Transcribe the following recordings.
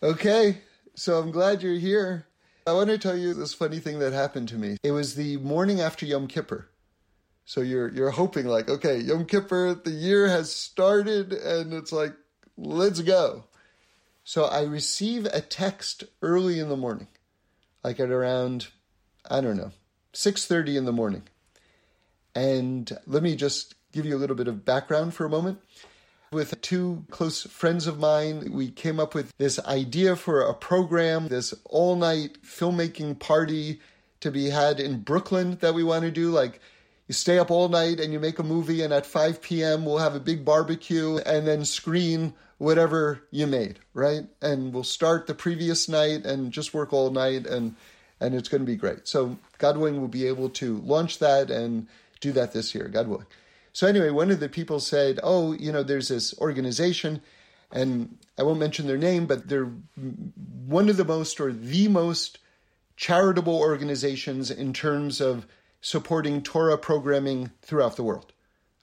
Okay, so I'm glad you're here. I want to tell you this funny thing that happened to me. It was the morning after Yom Kippur. So you're you're hoping like, okay, Yom Kippur, the year has started and it's like, let's go. So I receive a text early in the morning, like at around, I don't know, 6:30 in the morning. And let me just give you a little bit of background for a moment. With two close friends of mine, we came up with this idea for a program, this all night filmmaking party to be had in Brooklyn that we want to do. Like, you stay up all night and you make a movie, and at 5 p.m., we'll have a big barbecue and then screen whatever you made, right? And we'll start the previous night and just work all night, and, and it's going to be great. So, God willing, we'll be able to launch that and do that this year, God willing. So anyway, one of the people said, "Oh, you know, there's this organization, and I won't mention their name, but they're one of the most or the most charitable organizations in terms of supporting Torah programming throughout the world.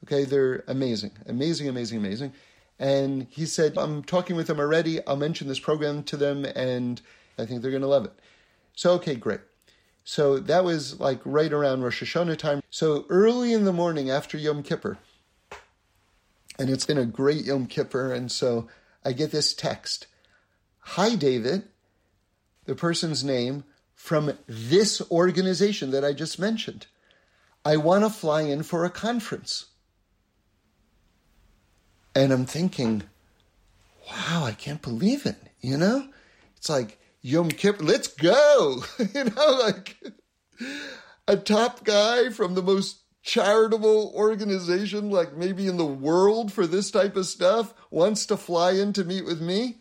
Okay, they're amazing, amazing, amazing, amazing." And he said, "I'm talking with them already. I'll mention this program to them, and I think they're going to love it." So okay, great. So that was like right around Rosh Hashanah time. So early in the morning after Yom Kippur, and it's been a great Yom Kippur, and so I get this text Hi, David, the person's name from this organization that I just mentioned. I want to fly in for a conference. And I'm thinking, wow, I can't believe it. You know? It's like, Yom Kippur, let's go. you know, like a top guy from the most charitable organization, like maybe in the world for this type of stuff, wants to fly in to meet with me.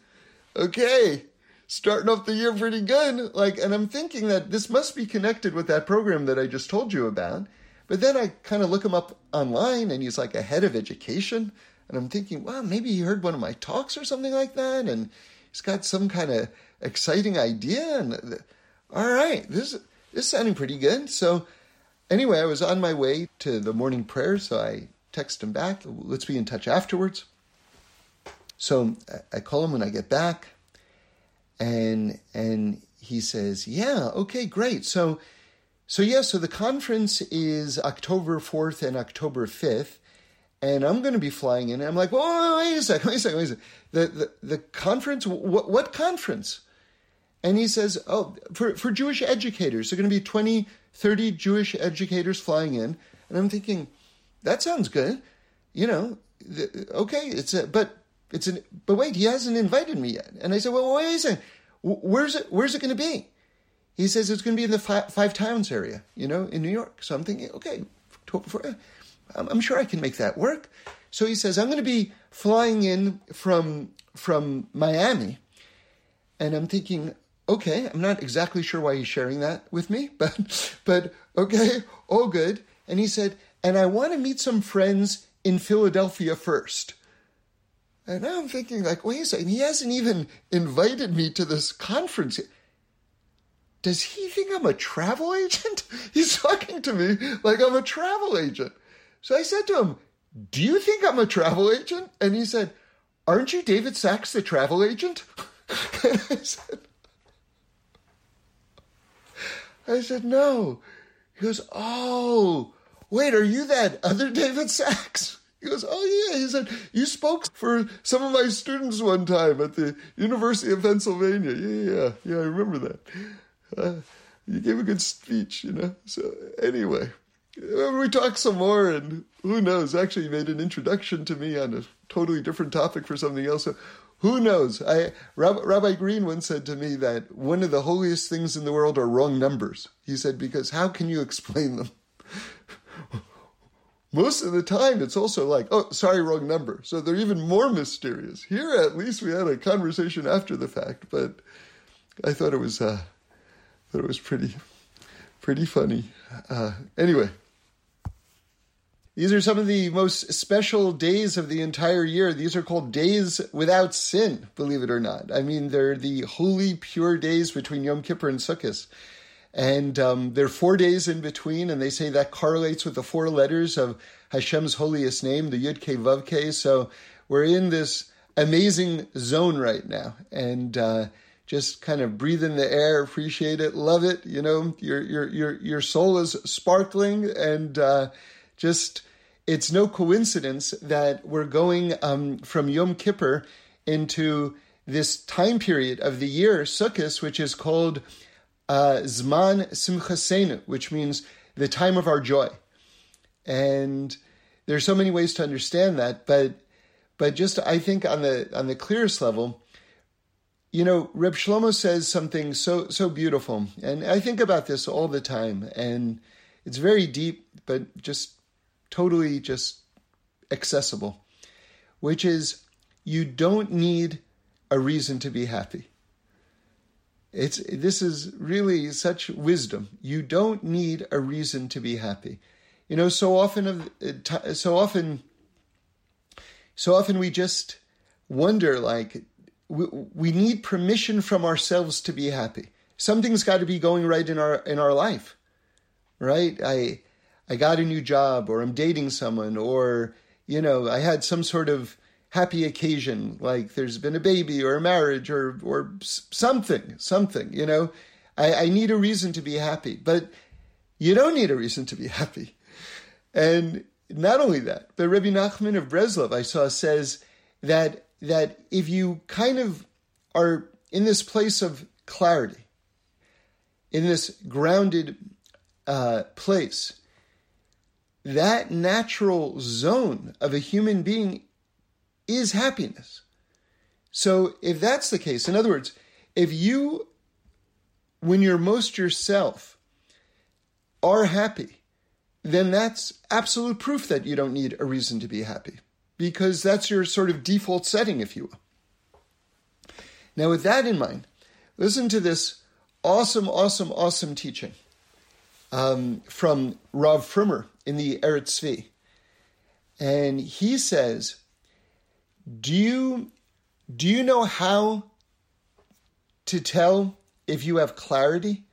Okay, starting off the year pretty good. Like, and I'm thinking that this must be connected with that program that I just told you about. But then I kind of look him up online and he's like a head of education. And I'm thinking, wow, maybe he heard one of my talks or something like that. And he's got some kind of exciting idea. And all right, this, this is sounding pretty good. So anyway, I was on my way to the morning prayer. So I text him back. Let's be in touch afterwards. So I call him when I get back and, and he says, yeah, okay, great. So, so yeah, so the conference is October 4th and October 5th and I'm going to be flying in. I'm like, whoa, wait a second, wait a second, wait a second. The, the, the conference, what, what conference? And he says, oh, for, for Jewish educators, there are going to be 20, 30 Jewish educators flying in. And I'm thinking, that sounds good. You know, the, okay, it's a, but it's an, but wait, he hasn't invited me yet. And I said, well, wait a second. Where's it, where's it going to be? He says it's going to be in the five, five towns area, you know, in New York. So I'm thinking, okay, I'm sure I can make that work. So he says, I'm going to be flying in from, from Miami. And I'm thinking, okay, I'm not exactly sure why he's sharing that with me, but, but okay, all good. And he said, and I want to meet some friends in Philadelphia first. And now I'm thinking, like, wait a second, he hasn't even invited me to this conference. Does he think I'm a travel agent? He's talking to me like I'm a travel agent. So I said to him, Do you think I'm a travel agent? And he said, Aren't you David Sachs, the travel agent? and I said, I said, No. He goes, Oh, wait, are you that other David Sachs? He goes, Oh, yeah. He said, You spoke for some of my students one time at the University of Pennsylvania. Yeah, yeah, yeah, I remember that. Uh, you gave a good speech, you know. So, anyway we talked some more, and who knows? Actually, made an introduction to me on a totally different topic for something else. So who knows? I Rabbi, Rabbi Green once said to me that one of the holiest things in the world are wrong numbers. He said because how can you explain them? Most of the time, it's also like, oh, sorry, wrong number. So they're even more mysterious. Here, at least, we had a conversation after the fact, but I thought it was, uh, thought it was pretty, pretty funny. Uh, anyway. These are some of the most special days of the entire year. These are called days without sin, believe it or not. I mean, they're the holy, pure days between Yom Kippur and Sukkot. And um, there are four days in between, and they say that correlates with the four letters of Hashem's holiest name, the Yud Ke Vav Ke. So we're in this amazing zone right now, and uh, just kind of breathe in the air, appreciate it, love it. You know, your your your your soul is sparkling, and uh, just it's no coincidence that we're going um, from Yom Kippur into this time period of the year, Sukkot, which is called uh, Zman Simchasenu, which means the time of our joy. And there's so many ways to understand that, but but just I think on the on the clearest level, you know, Reb Shlomo says something so so beautiful, and I think about this all the time, and it's very deep, but just totally just accessible, which is you don't need a reason to be happy. It's this is really such wisdom. You don't need a reason to be happy. You know, so often of uh, so often so often we just wonder like we, we need permission from ourselves to be happy. Something's got to be going right in our in our life. Right? I I got a new job or I'm dating someone or you know, I had some sort of happy occasion, like there's been a baby or a marriage or or something, something. You know, I, I need a reason to be happy, but you don't need a reason to be happy. And not only that, but Rabbi Nachman of Breslov I saw says that that if you kind of are in this place of clarity, in this grounded uh, place, that natural zone of a human being is happiness. So if that's the case, in other words, if you, when you're most yourself, are happy, then that's absolute proof that you don't need a reason to be happy because that's your sort of default setting, if you will. Now, with that in mind, listen to this awesome, awesome, awesome teaching um, from Rav Frommer in the Eretz Tzvi. And he says do you do you know how to tell if you have clarity?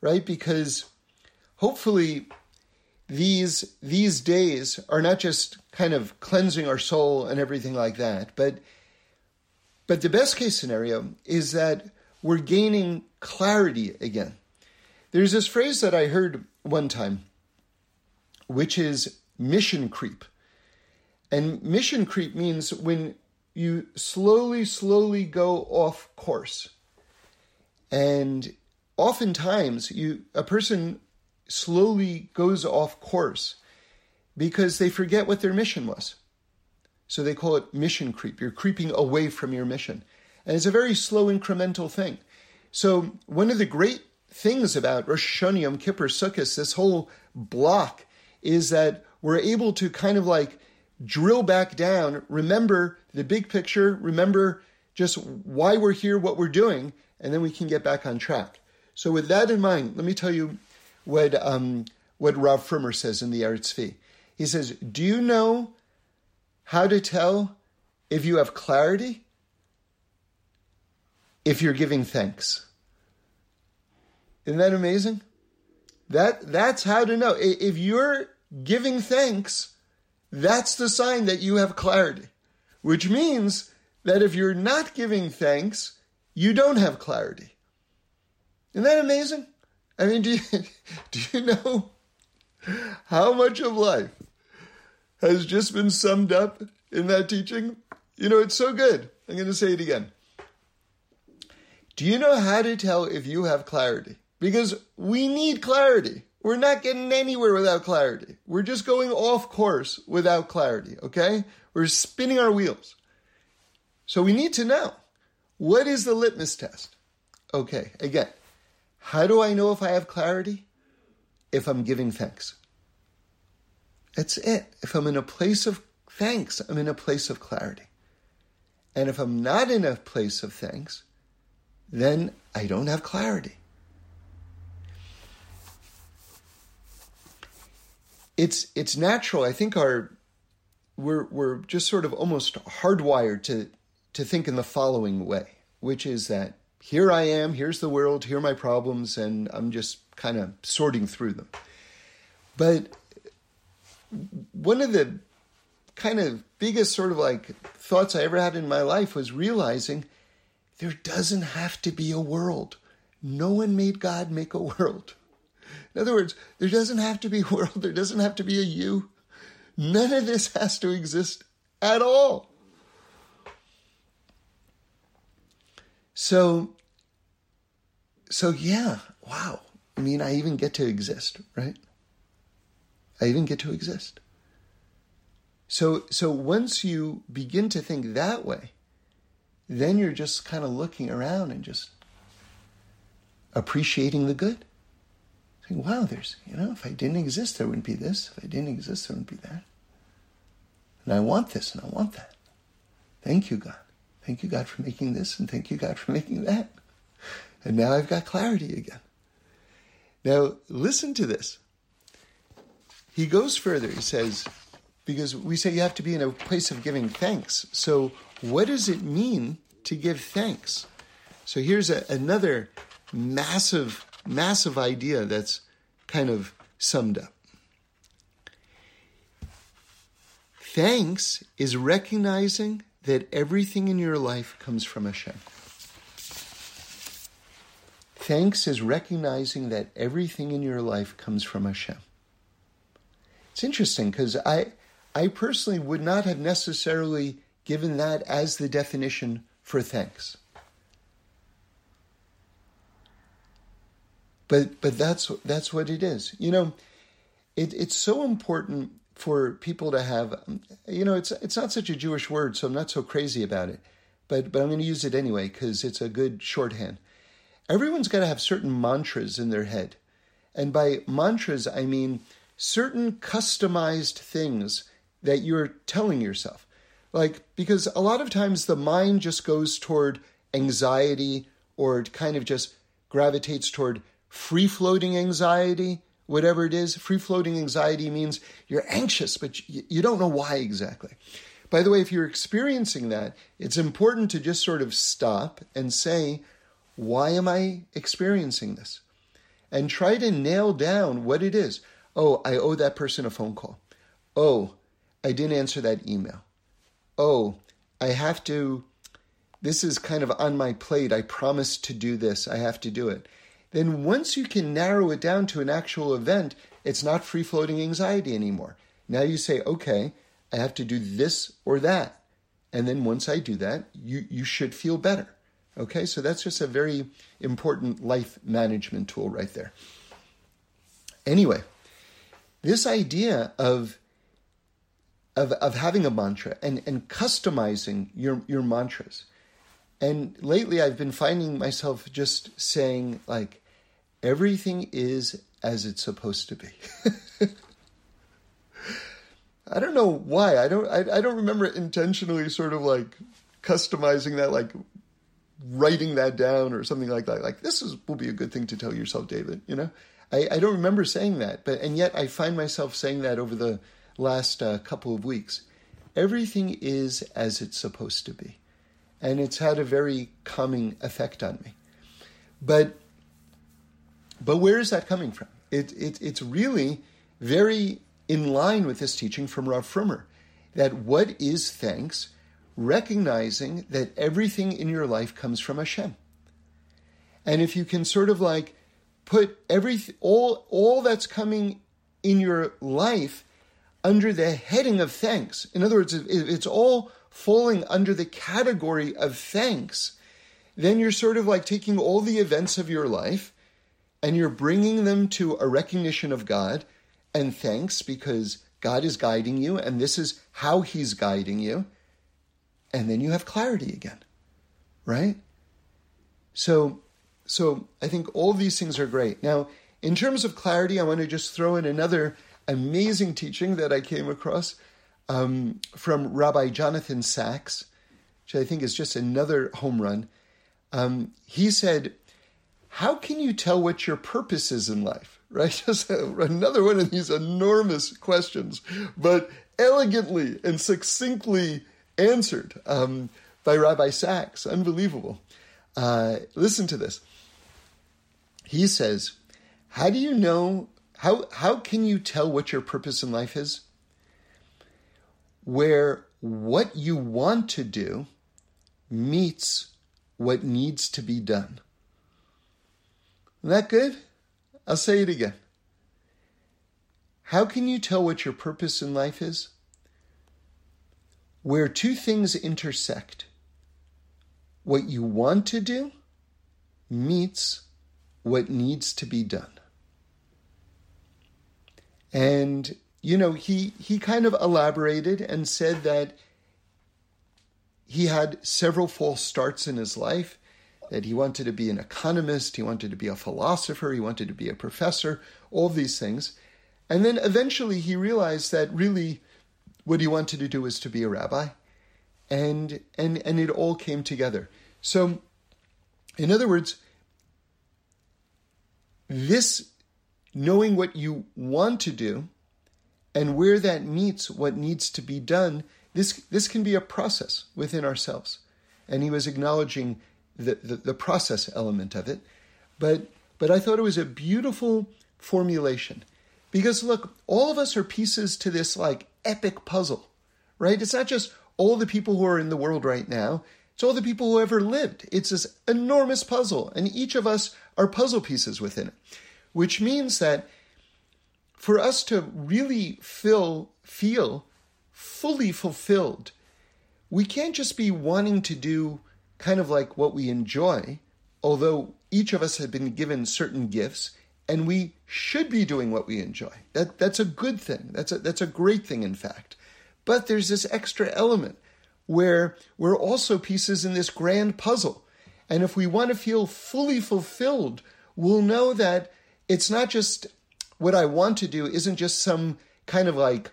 Right? Because hopefully these these days are not just kind of cleansing our soul and everything like that, but but the best case scenario is that we're gaining clarity again. There's this phrase that I heard one time, which is mission creep. And mission creep means when you slowly, slowly go off course. And oftentimes you a person slowly goes off course because they forget what their mission was. So they call it mission creep. You're creeping away from your mission. And it's a very slow incremental thing. So one of the great things about Rosh Hashanah, Yom Kippur, Sukkot, this whole block, is that we're able to kind of like drill back down, remember the big picture, remember just why we're here, what we're doing, and then we can get back on track. So, with that in mind, let me tell you what um, what Rav Frommer says in the Eretz Tzvi. He says, "Do you know how to tell if you have clarity? If you're giving thanks." Isn't that amazing? That that's how to know if you're giving thanks that's the sign that you have clarity, which means that if you're not giving thanks, you don't have clarity. Isn't that amazing? I mean, do you, do you know how much of life has just been summed up in that teaching? You know, it's so good. I'm going to say it again. Do you know how to tell if you have clarity? Because we need clarity. We're not getting anywhere without clarity. We're just going off course without clarity, okay? We're spinning our wheels. So we need to know what is the litmus test? Okay, again, how do I know if I have clarity? If I'm giving thanks. That's it. If I'm in a place of thanks, I'm in a place of clarity. And if I'm not in a place of thanks, then I don't have clarity. It's it's natural. I think our we're we're just sort of almost hardwired to to think in the following way, which is that here I am, here's the world, here are my problems, and I'm just kind of sorting through them. But one of the kind of biggest sort of like thoughts I ever had in my life was realizing there doesn't have to be a world. No one made God make a world. In other words, there doesn't have to be a world, there doesn't have to be a you. None of this has to exist at all. So, so yeah, wow. I mean, I even get to exist, right? I even get to exist. So, so once you begin to think that way, then you're just kind of looking around and just appreciating the good. Wow, there's, you know, if I didn't exist, there wouldn't be this. If I didn't exist, there wouldn't be that. And I want this and I want that. Thank you, God. Thank you, God, for making this, and thank you, God, for making that. And now I've got clarity again. Now, listen to this. He goes further. He says, because we say you have to be in a place of giving thanks. So, what does it mean to give thanks? So, here's a, another massive, massive idea that's kind of summed up. Thanks is recognizing that everything in your life comes from Hashem. Thanks is recognizing that everything in your life comes from Hashem. It's interesting because I, I personally would not have necessarily given that as the definition for thanks. But but that's that's what it is. You know, it, it's so important for people to have. You know, it's it's not such a Jewish word, so I'm not so crazy about it. But but I'm going to use it anyway because it's a good shorthand. Everyone's got to have certain mantras in their head, and by mantras I mean certain customized things that you're telling yourself. Like, because a lot of times the mind just goes toward anxiety or it kind of just gravitates toward free floating anxiety, whatever it is. Free floating anxiety means you're anxious, but you don't know why exactly. By the way, if you're experiencing that, it's important to just sort of stop and say, why am I experiencing this? And try to nail down what it is. Oh, I owe that person a phone call. Oh, I didn't answer that email. Oh, I have to, this is kind of on my plate. I promised to do this. I have to do it then once you can narrow it down to an actual event, it's not free floating anxiety anymore. Now you say, okay, I have to do this or that. And then once I do that, you, you should feel better. Okay, so that's just a very important life management tool right there. Anyway, this idea of of, of having a mantra and, and customizing your, your mantras. And lately I've been finding myself just saying like everything is as it's supposed to be. I don't know why. I don't. I, I don't remember intentionally sort of like customizing that, like writing that down or something like that. Like this is will be a good thing to tell yourself, David. You know, I, I don't remember saying that, but and yet I find myself saying that over the last uh, couple of weeks. Everything is as it's supposed to be, and it's had a very calming effect on me. But but where is that coming from? It, it, it's really very in line with this teaching from Rav Frommer that what is thanks? Recognizing that everything in your life comes from Hashem. And if you can sort of like put every all, all that's coming in your life under the heading of thanks, in other words, it's all falling under the category of thanks, then you're sort of like taking all the events of your life and you're bringing them to a recognition of God and thanks because God is guiding you and this is how He's guiding you. And then you have clarity again, right? So, so I think all these things are great. Now, in terms of clarity, I want to just throw in another amazing teaching that I came across um, from Rabbi Jonathan Sacks, which I think is just another home run. Um, he said, how can you tell what your purpose is in life? Right? Just another one of these enormous questions, but elegantly and succinctly answered um, by Rabbi Sacks. Unbelievable. Uh, listen to this. He says, How do you know? How, how can you tell what your purpose in life is? Where what you want to do meets what needs to be done. Isn't that good? I'll say it again. How can you tell what your purpose in life is? Where two things intersect what you want to do meets what needs to be done. And, you know, he, he kind of elaborated and said that he had several false starts in his life, that he wanted to be an economist, he wanted to be a philosopher, he wanted to be a professor, all these things. And then eventually he realized that really what he wanted to do was to be a rabbi. And, and, and it all came together. So, in other words, this knowing what you want to do and where that meets what needs to be done, this, this can be a process within ourselves. And he was acknowledging the, the, the process element of it. But, but I thought it was a beautiful formulation. Because look, all of us are pieces to this like epic puzzle, right? It's not just all the people who are in the world right now. It's all the people who ever lived. It's this enormous puzzle, and each of us are puzzle pieces within it, which means that for us to really feel, feel fully fulfilled, we can't just be wanting to do kind of like what we enjoy, although each of us have been given certain gifts and we should be doing what we enjoy. That that's a good thing. That's a that's a great thing in fact. But there's this extra element where we're also pieces in this grand puzzle. And if we want to feel fully fulfilled, we'll know that it's not just what I want to do isn't just some kind of like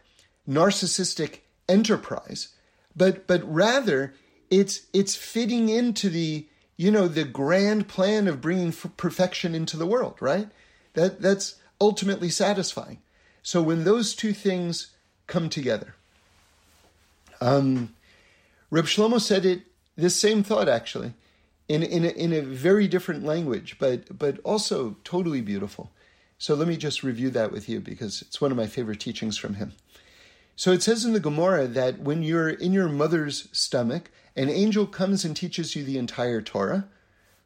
narcissistic enterprise, but but rather it's it's fitting into the you know the grand plan of bringing perfection into the world, right? That that's ultimately satisfying. So when those two things come together, um, Reb Shlomo said it this same thought actually, in in a, in a very different language, but but also totally beautiful. So let me just review that with you because it's one of my favorite teachings from him. So it says in the Gemara that when you're in your mother's stomach, an angel comes and teaches you the entire Torah,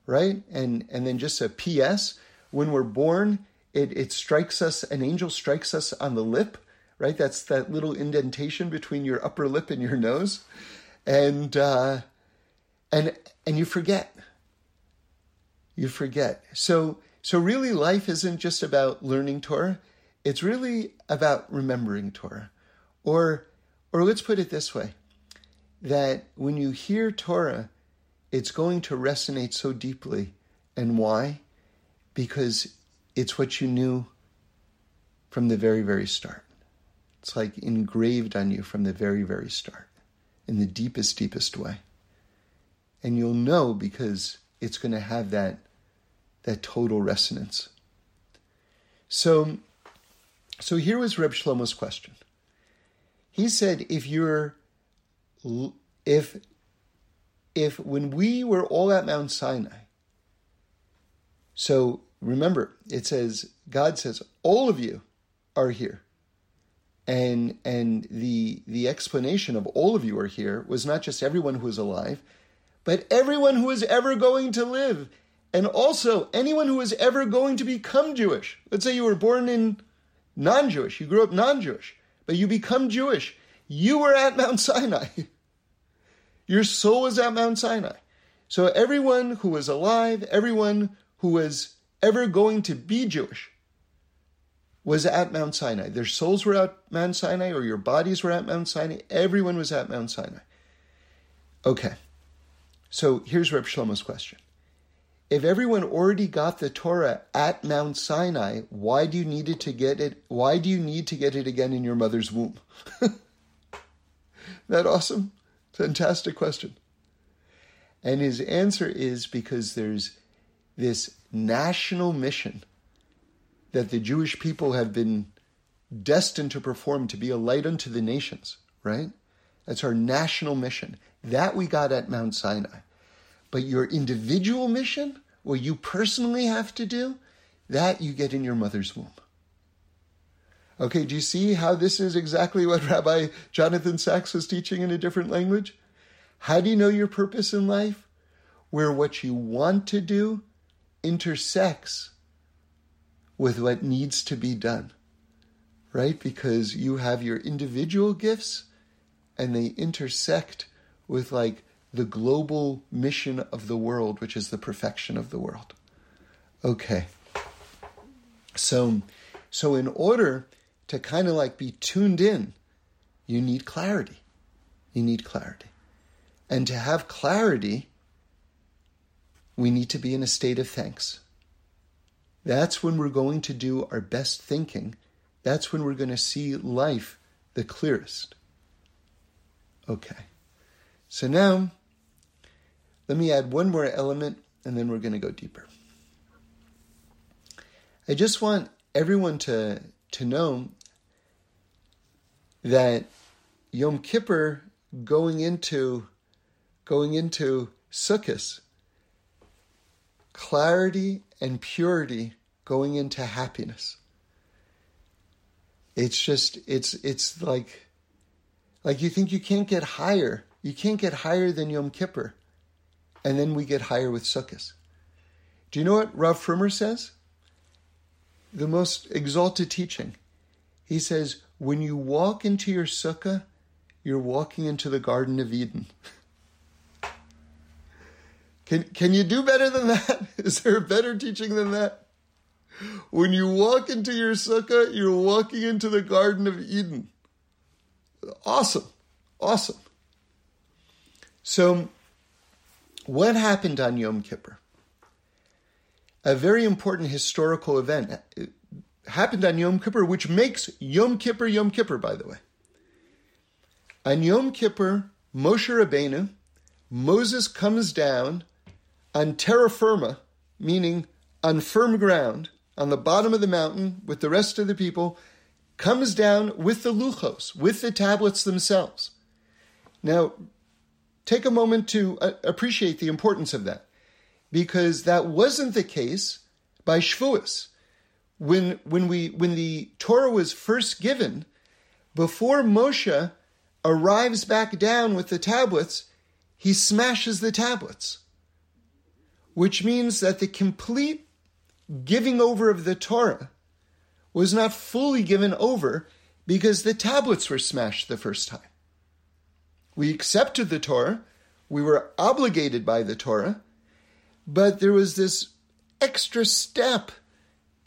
right? And and then just a P.S. When we're born, it, it strikes us, an angel strikes us on the lip, right? That's that little indentation between your upper lip and your nose and uh, and and you forget. You forget. So so really, life isn't just about learning Torah. It's really about remembering Torah, or or let's put it this way: that when you hear Torah, it's going to resonate so deeply. And why? Because it's what you knew from the very, very start. It's like engraved on you from the very, very start in the deepest, deepest way. And you'll know because it's going to have that, that total resonance. So, so here was Reb Shlomo's question. He said, if you're, if, if when we were all at Mount Sinai, so remember, it says, God says, all of you are here and and the the explanation of all of you are here was not just everyone who is alive but everyone who is ever going to live and also anyone who is ever going to become jewish let's say you were born in non-jewish you grew up non-jewish but you become jewish you were at mount sinai your soul was at mount sinai so everyone who is alive everyone who is ever going to be jewish was at Mount Sinai. Their souls were at Mount Sinai, or your bodies were at Mount Sinai. Everyone was at Mount Sinai. Okay, so here's Reb Shlomo's question. If everyone already got the Torah at Mount Sinai, why do you need it to get it? Why do you need to get it again in your mother's womb? that awesome? Fantastic question. And his answer is because there's this national mission that the Jewish people have been destined to perform to be a light unto the nations, right? That's our national mission. That we got at Mount Sinai. But your individual mission, what you personally have to do, that you get in your mother's womb. Okay, do you see how this is exactly what Rabbi Jonathan Sacks was teaching in a different language? How do you know your purpose in life? Where what you want to do intersects with what needs to be done, right? Because you have your individual gifts and they intersect with like the global mission of the world, which is the perfection of the world. Okay. So, so in order to kind of like be tuned in, you need clarity. You need clarity. And to have clarity, we need to be in a state of thanks. That's when we're going to do our best thinking. That's when we're going to see life the clearest. Okay. So now, let me add one more element and then we're going to go deeper. I just want everyone to, to know that Yom Kippur going into going into Sukkot, clarity and purity going into happiness. It's just it's it's like like you think you can't get higher. You can't get higher than Yom Kippur. And then we get higher with Sukkot. Do you know what Rav Frommer says? The most exalted teaching. He says, when you walk into your sukkah, you're walking into the Garden of Eden. can, can you do better than that? Is there a better teaching than that? When you walk into your sukkah, you're walking into the Garden of Eden. Awesome. Awesome. So, what happened on Yom Kippur? A very important historical event uh, happened on Yom Kippur, which makes Yom Kippur Yom Kippur, by the way. On Yom Kippur, Moshe Rabbeinu, Moses comes down on terra firma, meaning on firm ground, on the bottom of the mountain with the rest of the people, comes down with the luchos, with the tablets themselves. Now, take a moment to uh, appreciate the importance of that, because that wasn't the case by Shavuos when when we when the Torah was first given, before Moshe arrives back down with the tablets, he smashes the tablets. Which means that the complete giving over of the Torah was not fully given over because the tablets were smashed the first time. We accepted the Torah, we were obligated by the Torah, but there was this extra step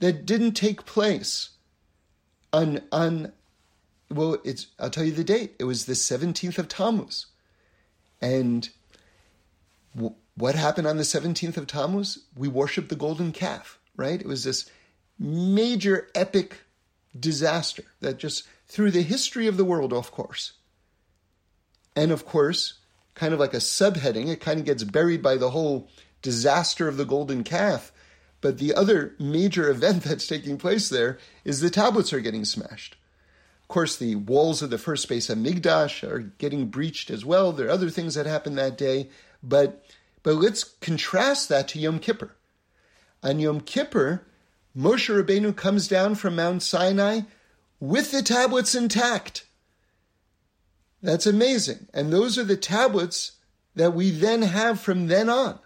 that didn't take place. On on well it's I'll tell you the date. It was the 17th of Tammuz. And what happened on the 17th of Tammuz? We worshiped the golden calf right? It was this major epic disaster that just threw the history of the world off course and of course kind of like a subheading it kind of gets buried by the whole disaster of the golden calf but the other major event that's taking place there is the tablets are getting smashed. Of course, the walls of the first Beis Hamikdash are getting breached as well. There are other things that happened that day, but but let's contrast that to Yom Kippur. On Yom Kippur, Moshe Rabbeinu comes down from Mount Sinai with the tablets intact. That's amazing. And those are the tablets that we then have from then on.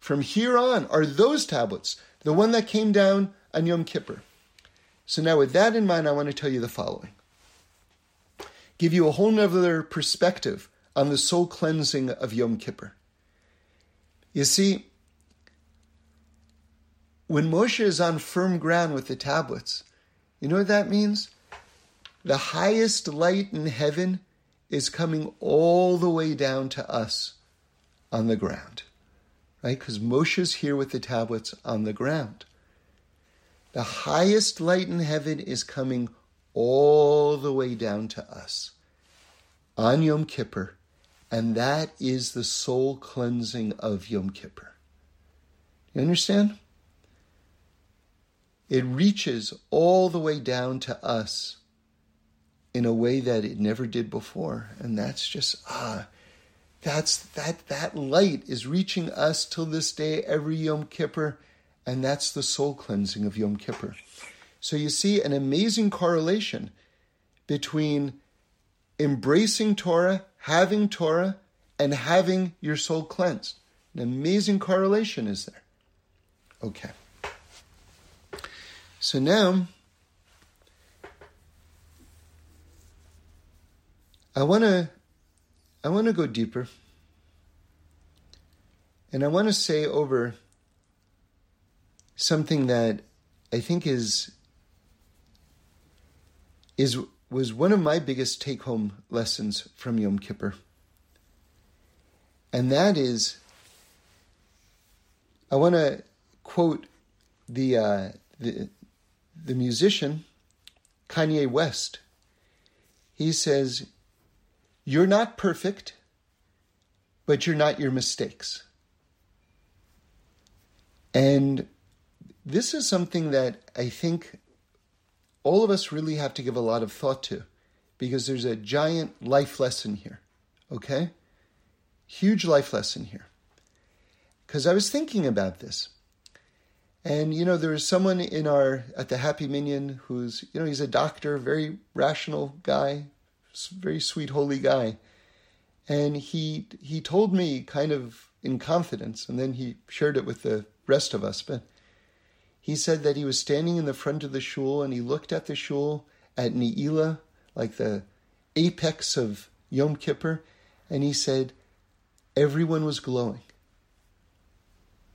From here on are those tablets the one that came down on Yom Kippur. So now, with that in mind, I want to tell you the following. Give you a whole nother perspective on the soul cleansing of Yom Kippur. You see, when Moshe is on firm ground with the tablets, you know what that means? The highest light in heaven is coming all the way down to us on the ground right? Because Moshe's here with the tablets on the ground. The highest light in heaven is coming all the way down to us on Yom Kippur, and that is the soul cleansing of Yom Kippur. You understand? It reaches all the way down to us in a way that it never did before, and that's just ah that's that that light is reaching us till this day every Yom Kippur, and that's the soul cleansing of Yom Kippur. So you see an amazing correlation between embracing Torah, having Torah, and having your soul cleansed. An amazing correlation is there. Okay. So now I want to I want to go deeper. And I want to say over something that I think is is was one of my biggest take home lessons from Yom Kippur. And that is I want to quote the uh, the the musician Kanye West. He says, "You're not perfect, but you're not your mistakes." And this is something that I think all of us really have to give a lot of thought to because there's a giant life lesson here. Okay? Huge life lesson here. Because I was thinking about this. And you know, there was someone in our at the Happy Minyan who's you know he's a doctor, very rational guy, very sweet, holy guy, and he he told me kind of in confidence, and then he shared it with the rest of us. But he said that he was standing in the front of the shul and he looked at the shul at Ne'ilah, like the apex of Yom Kippur, and he said everyone was glowing.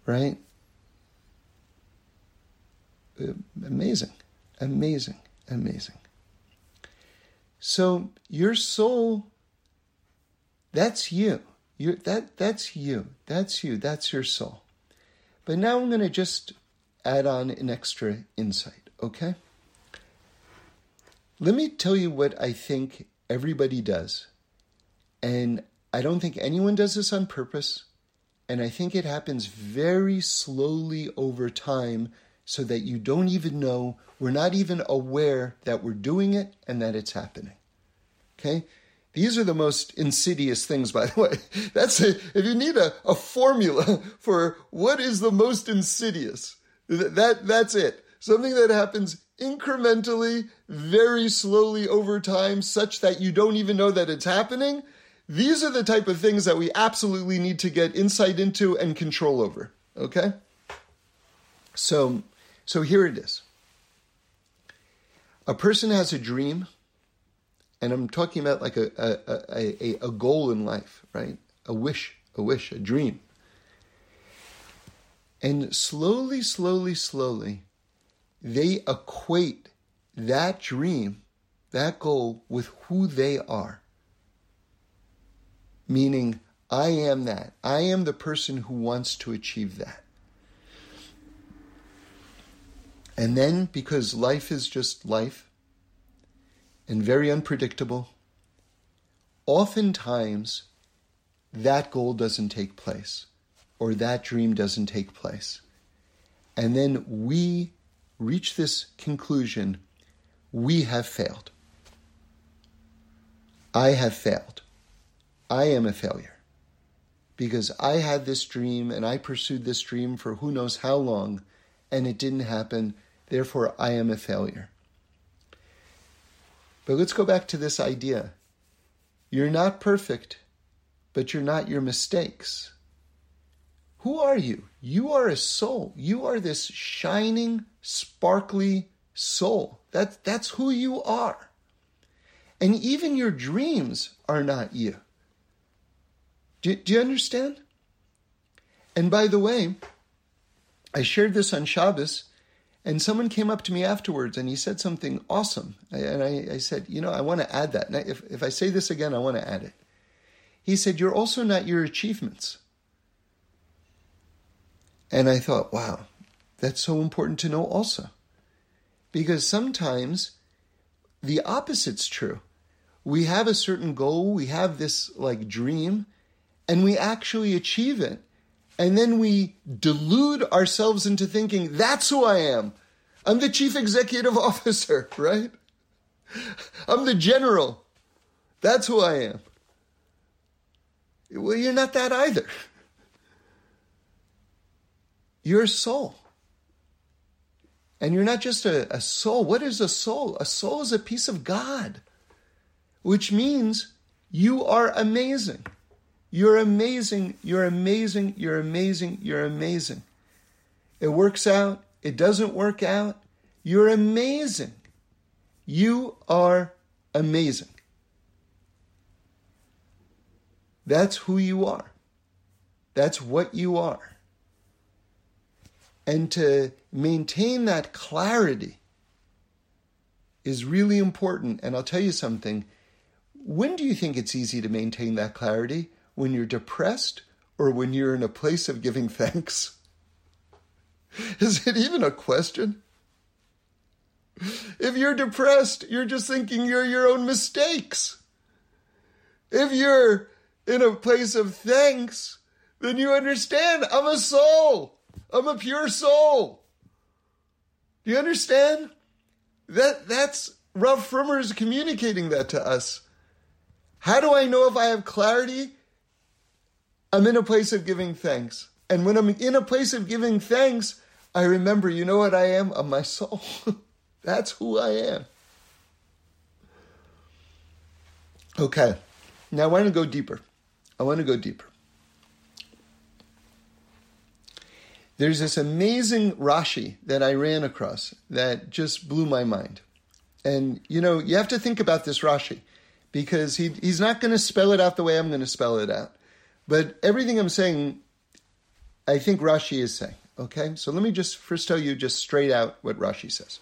Right? Uh, amazing, amazing, amazing. So your soul, that's you. you that that's you. That's you. That's your soul. But now I'm going to just add on an extra insight, okay? Let me tell you what I think everybody does. And I don't think anyone does this on purpose. And I think it happens very slowly over time so that you don't even know, we're not even aware that we're doing it and that it's happening. Okay? These are the most insidious things, by the way. That's a, if you need a, a formula for what is the most insidious, that, that's it. Something that happens incrementally, very slowly over time, such that you don't even know that it's happening. These are the type of things that we absolutely need to get insight into and control over. Okay? So, so here it is. A person has a dream, and I'm talking about like a, a, a, a goal in life, right? A wish, a wish, a dream. And slowly, slowly, slowly, they equate that dream, that goal, with who they are. Meaning, I am that. I am the person who wants to achieve that. And then, because life is just life and very unpredictable, oftentimes that goal doesn't take place or that dream doesn't take place. And then we reach this conclusion we have failed. I have failed. I am a failure. Because I had this dream and I pursued this dream for who knows how long and it didn't happen Therefore, I am a failure. But let's go back to this idea. You're not perfect, but you're not your mistakes. Who are you? You are a soul. You are this shining, sparkly soul. That, that's who you are. And even your dreams are not you. Do, do you understand? And by the way, I shared this on Shabbos and someone came up to me afterwards and he said something awesome. And I, I said, you know, I want to add that. If, if I say this again, I want to add it. He said, You're also not your achievements. And I thought, wow, that's so important to know also. Because sometimes the opposite's true. We have a certain goal, we have this like dream, and we actually achieve it. And then we delude ourselves into thinking, that's who I am. I'm the chief executive officer, right? I'm the general. That's who I am. Well, you're not that either. You're a soul. And you're not just a, a soul. What is a soul? A soul is a piece of God, which means you are amazing. You're amazing. You're amazing. You're amazing. You're amazing. It works out. It doesn't work out. You're amazing. You are amazing. That's who you are. That's what you are. And to maintain that clarity is really important. And I'll tell you something. When do you think it's easy to maintain that clarity? When you're depressed or when you're in a place of giving thanks? Is it even a question? If you're depressed, you're just thinking you're your own mistakes. If you're in a place of thanks, then you understand I'm a soul. I'm a pure soul. Do you understand? That that's Rav Frommer is communicating that to us. How do I know if I have clarity? I'm in a place of giving thanks. And when I'm in a place of giving thanks, I remember, you know what I am? I'm my soul. That's who I am. Okay, now I want to go deeper. I want to go deeper. There's this amazing Rashi that I ran across that just blew my mind. And, you know, you have to think about this Rashi because he, he's not going to spell it out the way I'm going to spell it out. But everything I'm saying, I think Rashi is saying. Okay? So let me just first tell you just straight out what Rashi says.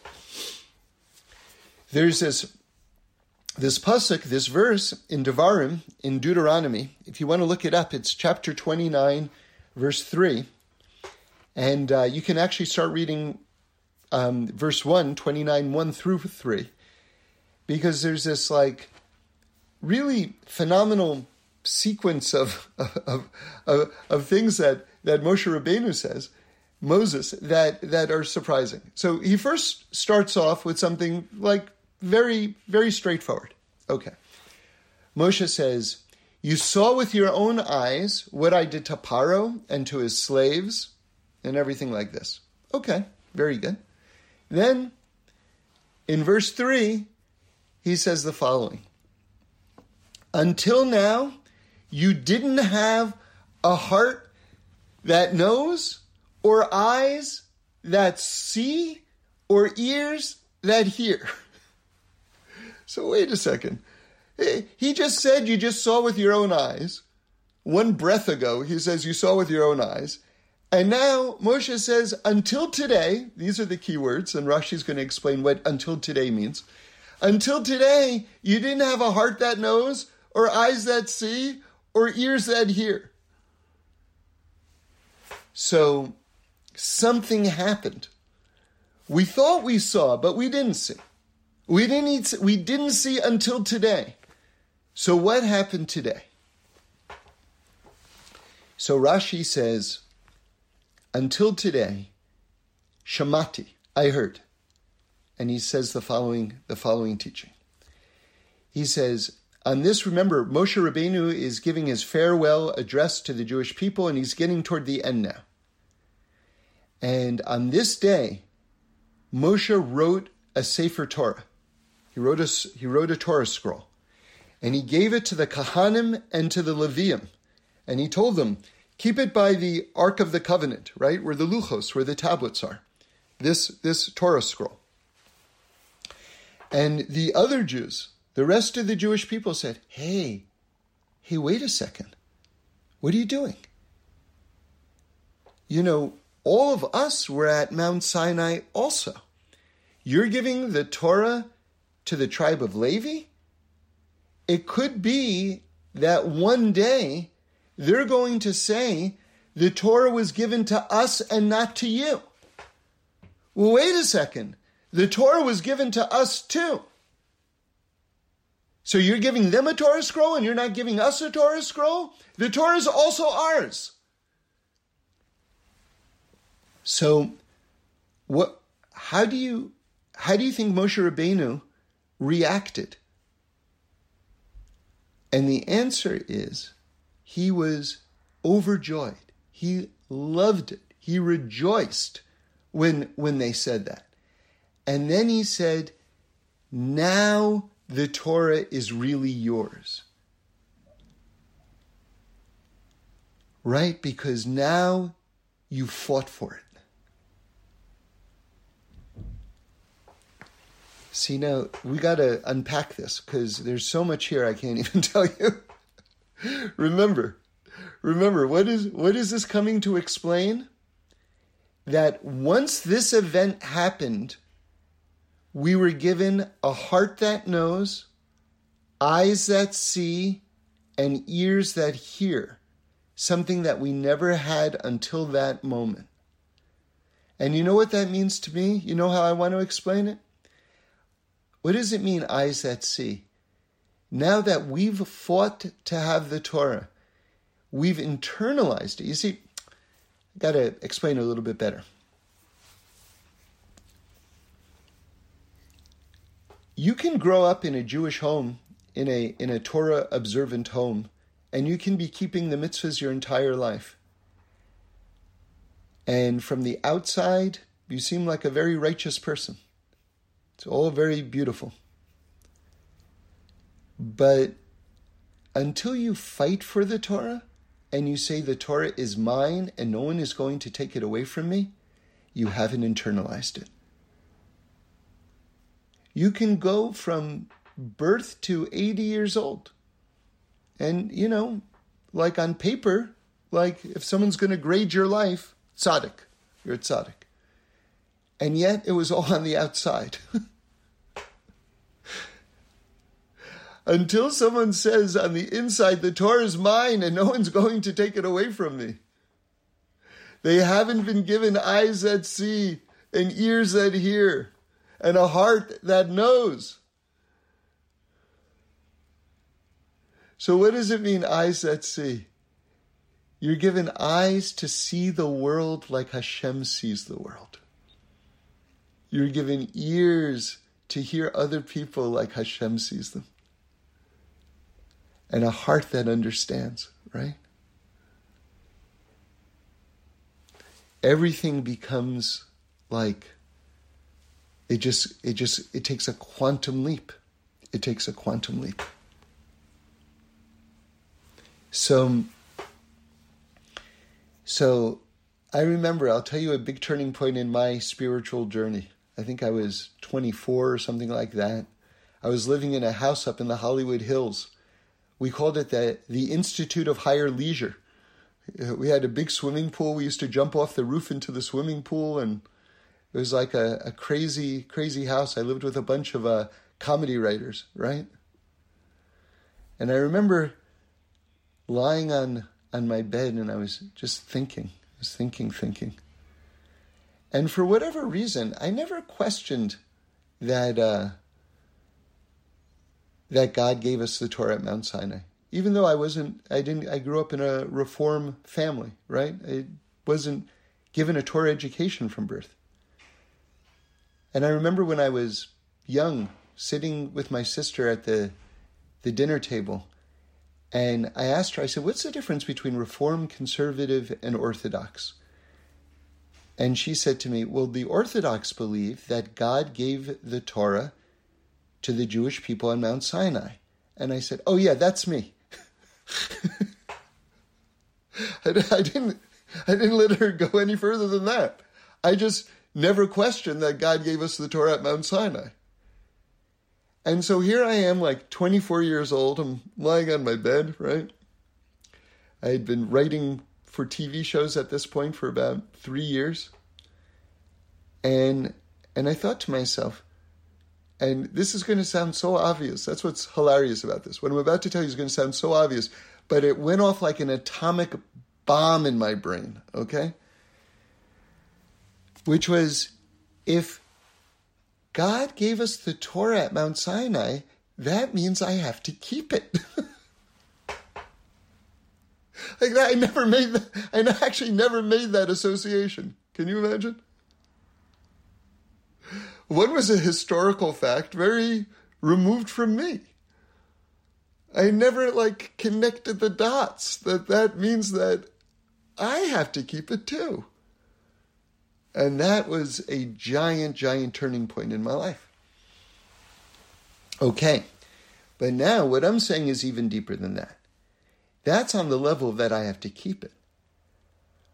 There's this this pasuk, this verse in Devarim, in Deuteronomy. If you want to look it up, it's chapter 29, verse 3. And uh, you can actually start reading um, verse 1, 29, 1 through 3. Because there's this like really phenomenal sequence of, of, of, of things that, that Moshe Rabbeinu says Moses that that are surprising. So he first starts off with something like very very straightforward. Okay. Moshe says, "You saw with your own eyes what I did to Paro and to his slaves and everything like this." Okay, very good. Then in verse 3, he says the following. Until now, you didn't have a heart that knows or eyes that see, or ears that hear. So wait a second. He just said you just saw with your own eyes. One breath ago, he says you saw with your own eyes. And now Moshe says, until today, these are the key words, and Rashi's going to explain what until today means. Until today, you didn't have a heart that knows, or eyes that see, or ears that hear. So something happened. We thought we saw, but we didn't see. We didn't, eat, we didn't see until today. So what happened today? So Rashi says, until today, Shamati, I heard. And he says the following, the following teaching. He says, on this, remember, Moshe Rabbeinu is giving his farewell address to the Jewish people, and he's getting toward the end now. And on this day, Moshe wrote a Sefer Torah. He wrote a, he wrote a Torah scroll. And he gave it to the Kohanim and to the Leviim. And he told them, keep it by the Ark of the Covenant, right? Where the Luchos, where the tablets are. This, this Torah scroll. And the other Jews, the rest of the Jewish people said, hey, hey, wait a second. What are you doing? You know, all of us were at Mount Sinai also. You're giving the Torah to the tribe of Levi? It could be that one day they're going to say the Torah was given to us and not to you. Well, wait a second. The Torah was given to us too. So you're giving them a Torah scroll and you're not giving us a Torah scroll? The Torah is also ours. So, what? How do you how do you think Moshe Rabbeinu reacted? And the answer is he was overjoyed. He loved it. He rejoiced when when they said that. And then he said, Now the Torah is really yours. Right? Because now you fought for it. See, now we got to unpack this because there's so much here I can't even tell you. remember, remember, what is, what is this coming to explain? That once this event happened, we were given a heart that knows, eyes that see, and ears that hear, something that we never had until that moment. And you know what that means to me? You know how I want to explain it? What does it mean, eyes that see? Now that we've fought to have the Torah, we've internalized it. You see, I got to explain a little bit better. You can grow up in a Jewish home, in a in a Torah observant home, and you can be keeping the mitzvahs your entire life. And from the outside, you seem like a very righteous person. It's all very beautiful. But until you fight for the Torah and you say the Torah is mine and no one is going to take it away from me, you haven't internalized it. You can go from birth to 80 years old. And, you know, like on paper, like if someone's going to grade your life, tzaddik, you're a tzaddik and yet it was all on the outside. Until someone says on the inside, the Torah is mine and no one's going to take it away from me. They haven't been given eyes that see and ears that hear and a heart that knows. So, what does it mean, eyes that see? You're given eyes to see the world like Hashem sees the world. You're given ears to hear other people like Hashem sees them. And a heart that understands, right? Everything becomes like it just it just it takes a quantum leap. It takes a quantum leap. So so I remember I'll tell you a big turning point in my spiritual journey. I think I was 24 or something like that. I was living in a house up in the Hollywood Hills. We called it the, the Institute of Higher Leisure. We had a big swimming pool. We used to jump off the roof into the swimming pool, and it was like a, a crazy, crazy house. I lived with a bunch of uh, comedy writers, right? And I remember lying on, on my bed and I was just thinking, I was thinking, thinking. And for whatever reason, I never questioned that uh, that God gave us the Torah at Mount Sinai. Even though I wasn't, I didn't, I grew up in a reform family, right? I wasn't given a Torah education from birth. And I remember when I was young, sitting with my sister at the the dinner table, and I asked her, I said, "What's the difference between Reform, Conservative, and Orthodox?" And she said to me, Well, the Orthodox believe that God gave the Torah to the Jewish people on Mount Sinai. And I said, Oh, yeah, that's me. I, I, didn't, I didn't let her go any further than that. I just never questioned that God gave us the Torah at Mount Sinai. And so here I am, like 24 years old. I'm lying on my bed, right? I had been writing for TV shows at this point for about three years. And and I thought to myself, and this is going to sound so obvious. That's what's hilarious about this. What I'm about to tell you is going to sound so obvious, but it went off like an atomic bomb in my brain, okay? Which was if God gave us the Torah at Mount Sinai, that means I have to keep it. Like that, I never made that. I actually never made that association. Can you imagine? One was a historical fact, very removed from me. I never like connected the dots that that means that I have to keep it too. And that was a giant, giant turning point in my life. Okay. But now what I'm saying is even deeper than that. That's on the level that I have to keep it.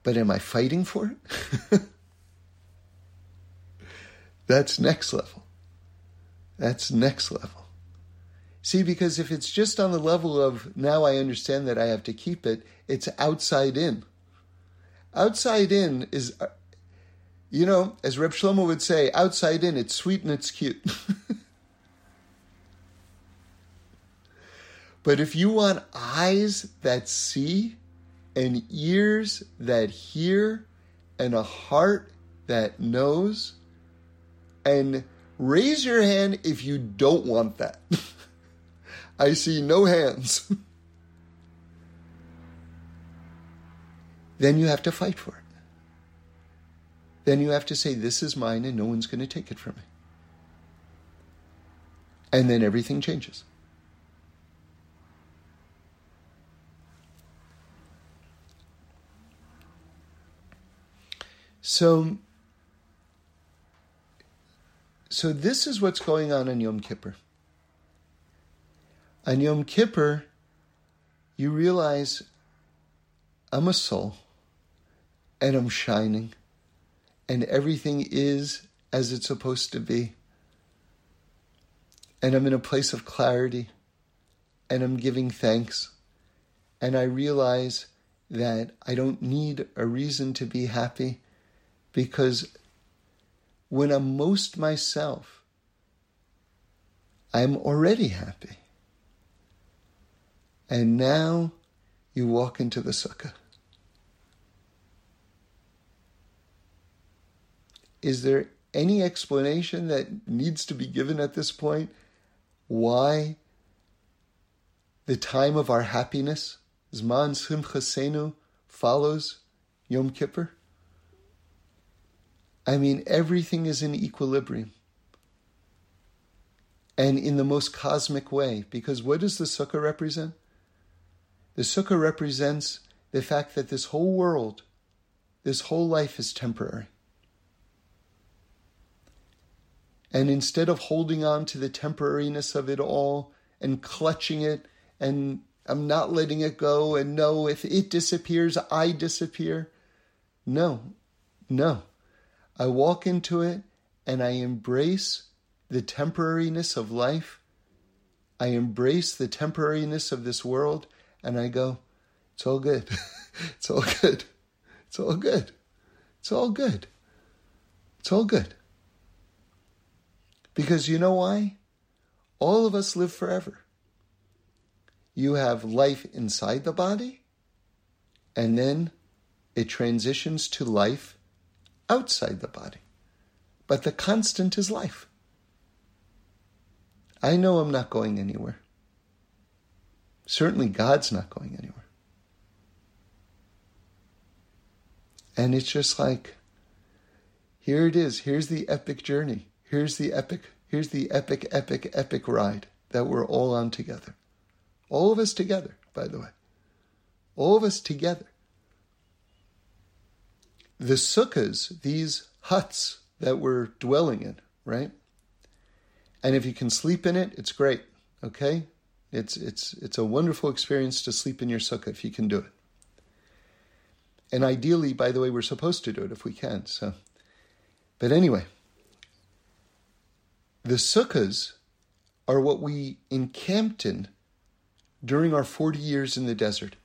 But am I fighting for it? That's next level. That's next level. See, because if it's just on the level of now I understand that I have to keep it, it's outside in. Outside in is, you know, as Reb Shlomo would say, outside in, it's sweet and it's cute. but if you want eyes that see, and ears that hear, and a heart that knows, and raise your hand if you don't want that. I see no hands. then you have to fight for it. Then you have to say, This is mine and no one's going to take it from me. And then everything changes. So, so this is what's going on in Yom Kippur. On Yom Kippur, you realize I'm a soul and I'm shining and everything is as it's supposed to be. And I'm in a place of clarity and I'm giving thanks. And I realize that I don't need a reason to be happy because when I'm most myself, I'm already happy. And now you walk into the sukkah. Is there any explanation that needs to be given at this point why the time of our happiness, Zman Simchasenu, follows Yom Kippur? I mean, everything is in equilibrium. And in the most cosmic way, because what does the sukkah represent? The sukkah represents the fact that this whole world, this whole life is temporary. And instead of holding on to the temporariness of it all and clutching it and I'm not letting it go and no, if it disappears, I disappear. No, no. I walk into it and I embrace the temporariness of life. I embrace the temporariness of this world and I go, it's all good. it's all good. It's all good. It's all good. It's all good. Because you know why? All of us live forever. You have life inside the body, and then it transitions to life outside the body. But the constant is life. I know I'm not going anywhere. Certainly, God's not going anywhere. And it's just like, here it is. Here's the epic journey. Here's the epic, here's the epic, epic, epic ride that we're all on together. All of us together, by the way. All of us together. The sukkahs, these huts that we're dwelling in, right? And if you can sleep in it, it's great. Okay? It's it's it's a wonderful experience to sleep in your sukkah if you can do it. And ideally, by the way, we're supposed to do it if we can. So, but anyway, the sukkahs are what we encamped in during our 40 years in the desert.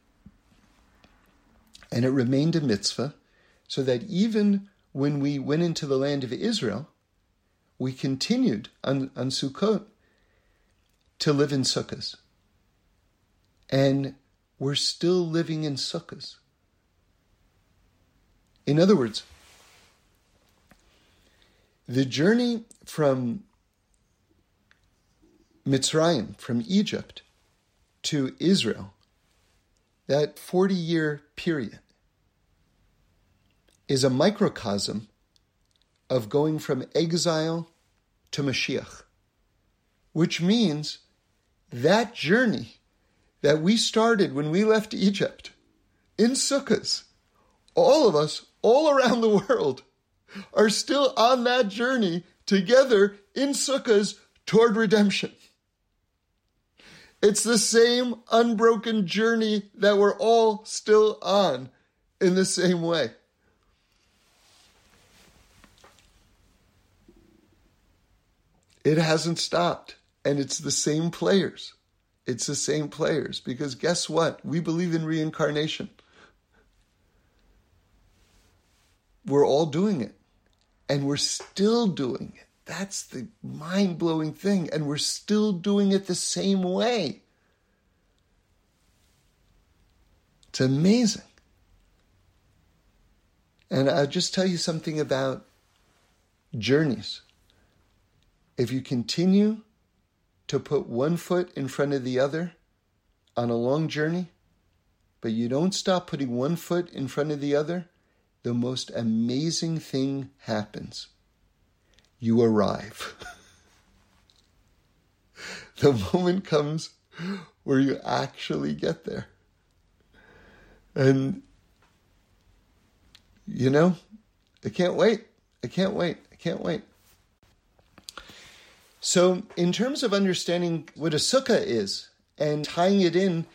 And it remained a mitzvah, so that even when we went into the land of Israel, we continued on, on Sukkot to live in sukkahs. And we're still living in sukkahs. In other words, the journey from Mitzrayim, from Egypt to Israel, that 40 year period, is a microcosm of going from exile to Mashiach, which means that journey that we started when we left Egypt in Sukkot, all of us, all around the world, are still on that journey together in sukkahs toward redemption. It's the same unbroken journey that we're all still on in the same way. It hasn't stopped, and it's the same players. It's the same players because guess what? We believe in reincarnation. We're all doing it, and we're still doing it. That's the mind blowing thing. And we're still doing it the same way. It's amazing. And I'll just tell you something about journeys. If you continue to put one foot in front of the other on a long journey, but you don't stop putting one foot in front of the other, the most amazing thing happens you arrive. the moment comes where you actually get there. And, you know, I can't wait. I can't wait. I can't wait. So, in terms of understanding what a sukkah is and tying it in,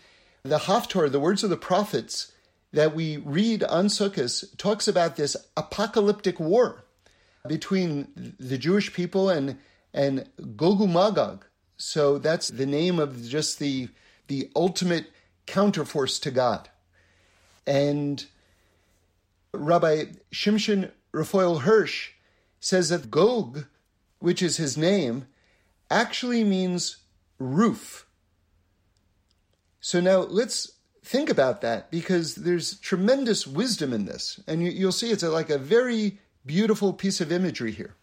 the Haftorah, the words of the prophets that we read on sukkahs, talks about this apocalyptic war between the Jewish people and and Gog Magog. So that's the name of just the the ultimate counterforce to God. And Rabbi Shimshon Raphael Hirsch says that Gog, which is his name, actually means roof. So now let's think about that because there's tremendous wisdom in this. And you, will see it's like a very beautiful piece of imagery here.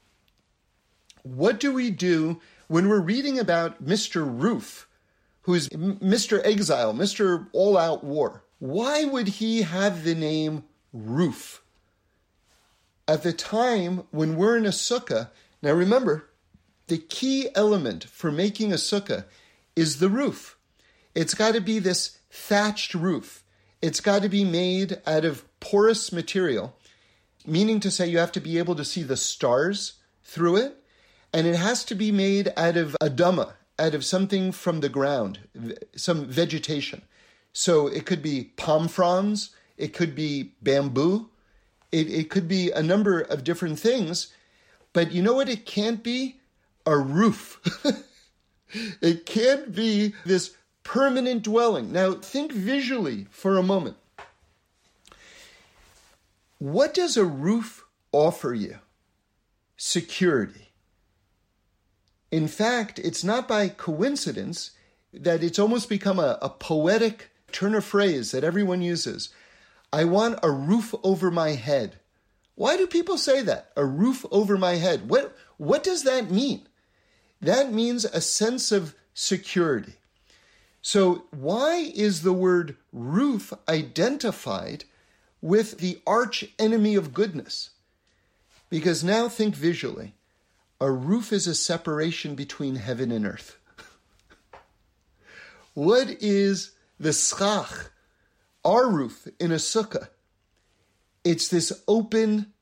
What do we do when we're reading about Mr. Roof, who's Mr. Exile, Mr. All Out War? Why would he have the name Roof? At the time when we're in a sukkah, now remember, the key element for making a sukkah is the roof. It's got to be this thatched roof. It's got to be made out of porous material meaning to say you have to be able to see the stars through it, and it has to be made out of adama, out of something from the ground, some vegetation. So it could be palm fronds, it could be bamboo, it, it could be a number of different things. But you know what it can't be? A roof. it can't be this permanent dwelling. Now, think visually for a moment. What does a roof offer you? Security. In fact, it's not by coincidence that it's almost become a, a poetic turn of phrase that everyone uses. I want a roof over my head. Why do people say that? A roof over my head. What, what does that mean? That means a sense of security. So, why is the word roof identified with the arch enemy of goodness. Because now think visually a roof is a separation between heaven and earth. what is the schach, our roof in a sukkah? It's this open,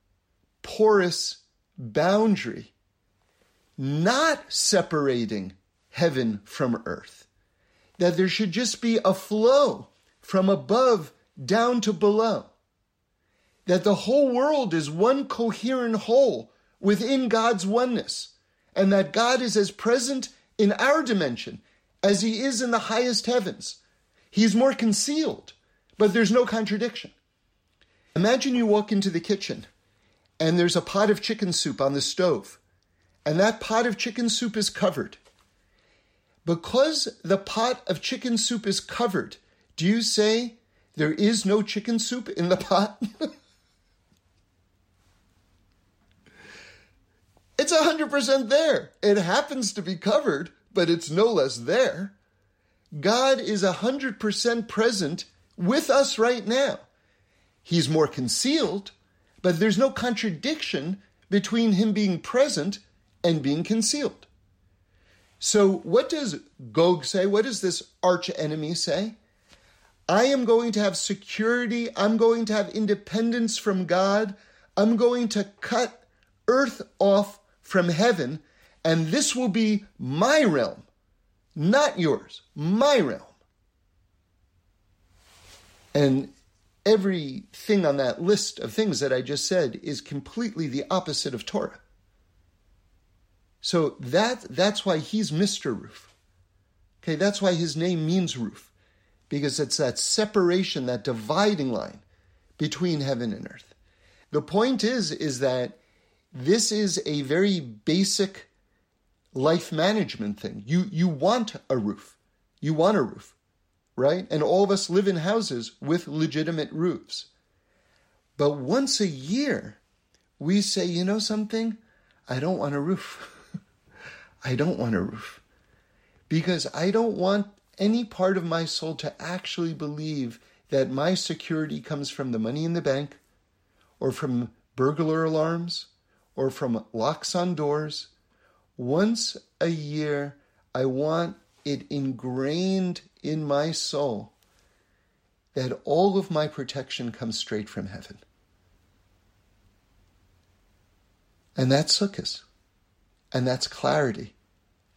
porous boundary, not separating heaven from earth. That there should just be a flow from above down to below that the whole world is one coherent whole within God's oneness, and that God is as present in our dimension as he is in the highest heavens. He's more concealed, but there's no contradiction. Imagine you walk into the kitchen and there's a pot of chicken soup on the stove, and that pot of chicken soup is covered. Because the pot of chicken soup is covered, do you say there is no chicken soup in the pot? It's 100% there. It happens to be covered, but it's no less there. God is 100% present with us right now. He's more concealed, but there's no contradiction between him being present and being concealed. So, what does Gog say? What does this arch enemy say? I am going to have security. I'm going to have independence from God. I'm going to cut earth off from heaven, and this will be my realm, not yours, my realm. And everything on that list of things that I just said is completely the opposite of Torah. So that that's why he's Mr. Roof. Okay, that's why his name means roof. Because it's that separation, that dividing line between heaven and earth. The point is is that this is a very basic life management thing. You you want a roof. You want a roof right? And all of us live in houses with legitimate roofs. But once a year, we say, you know something? I don't want a roof. I don't want a roof. Because I don't want any part of my soul to actually believe that my security comes from the money in the bank, or from burglar alarms, or from locks on doors. Once a year, I want it ingrained in my soul that all of my protection comes straight from heaven. And that's sukkahs. And that's clarity.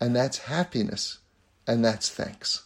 And that's happiness. And that's thanks.